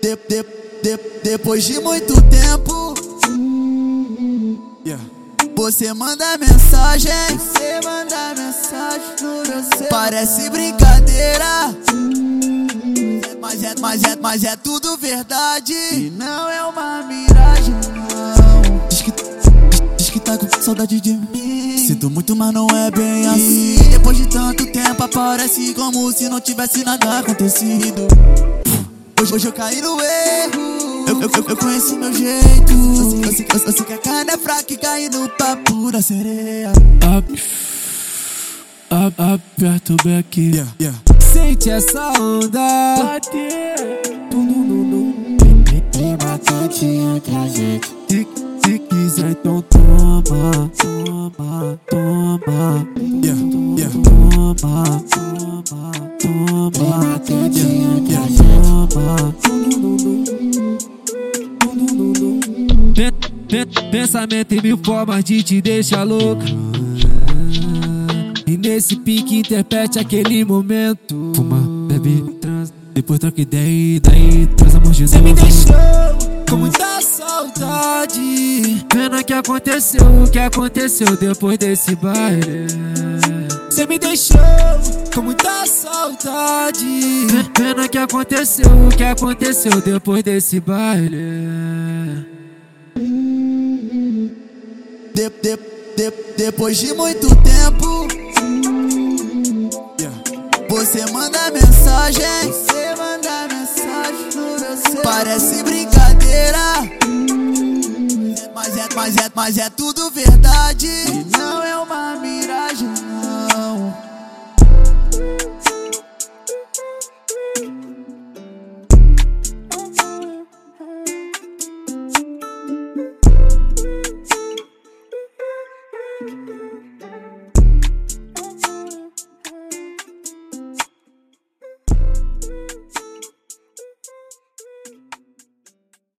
De, de, de, depois de muito tempo, yeah. você manda mensagem. Você manda mensagem Parece brincadeira, mas é, mas é, mas é tudo verdade. E não é uma miragem, não. Diz que, diz, diz que tá com saudade de mim. Sinto muito, mas não é bem assim. Depois de tanto tempo, aparece como se não tivesse nada acontecido. Hoje, hoje eu caí no erro. Eu, eu, eu, conheço meu jeito. Eu, sei- eu, sei- eu, sei que a carne é fraca e caí no papo da sereia. Up, up, aperta o back. Yeah, yeah. Sente essa onda. Bate. Pensamento em mil formas de te deixar louca. E nesse pique interprete aquele momento. Fuma, bebe, trans. Depois troca ideia e daí traz amor de Cê me deixou com muita saudade. Pena que aconteceu o que aconteceu depois desse baile. Cê me deixou com muita saudade. Pe- Pena que aconteceu o que aconteceu depois desse baile. De, de, de, depois de muito tempo, você manda mensagem. Você manda mensagem no meu celular. Parece brincadeira. Mas é, mas é, mas é tudo verdade. Não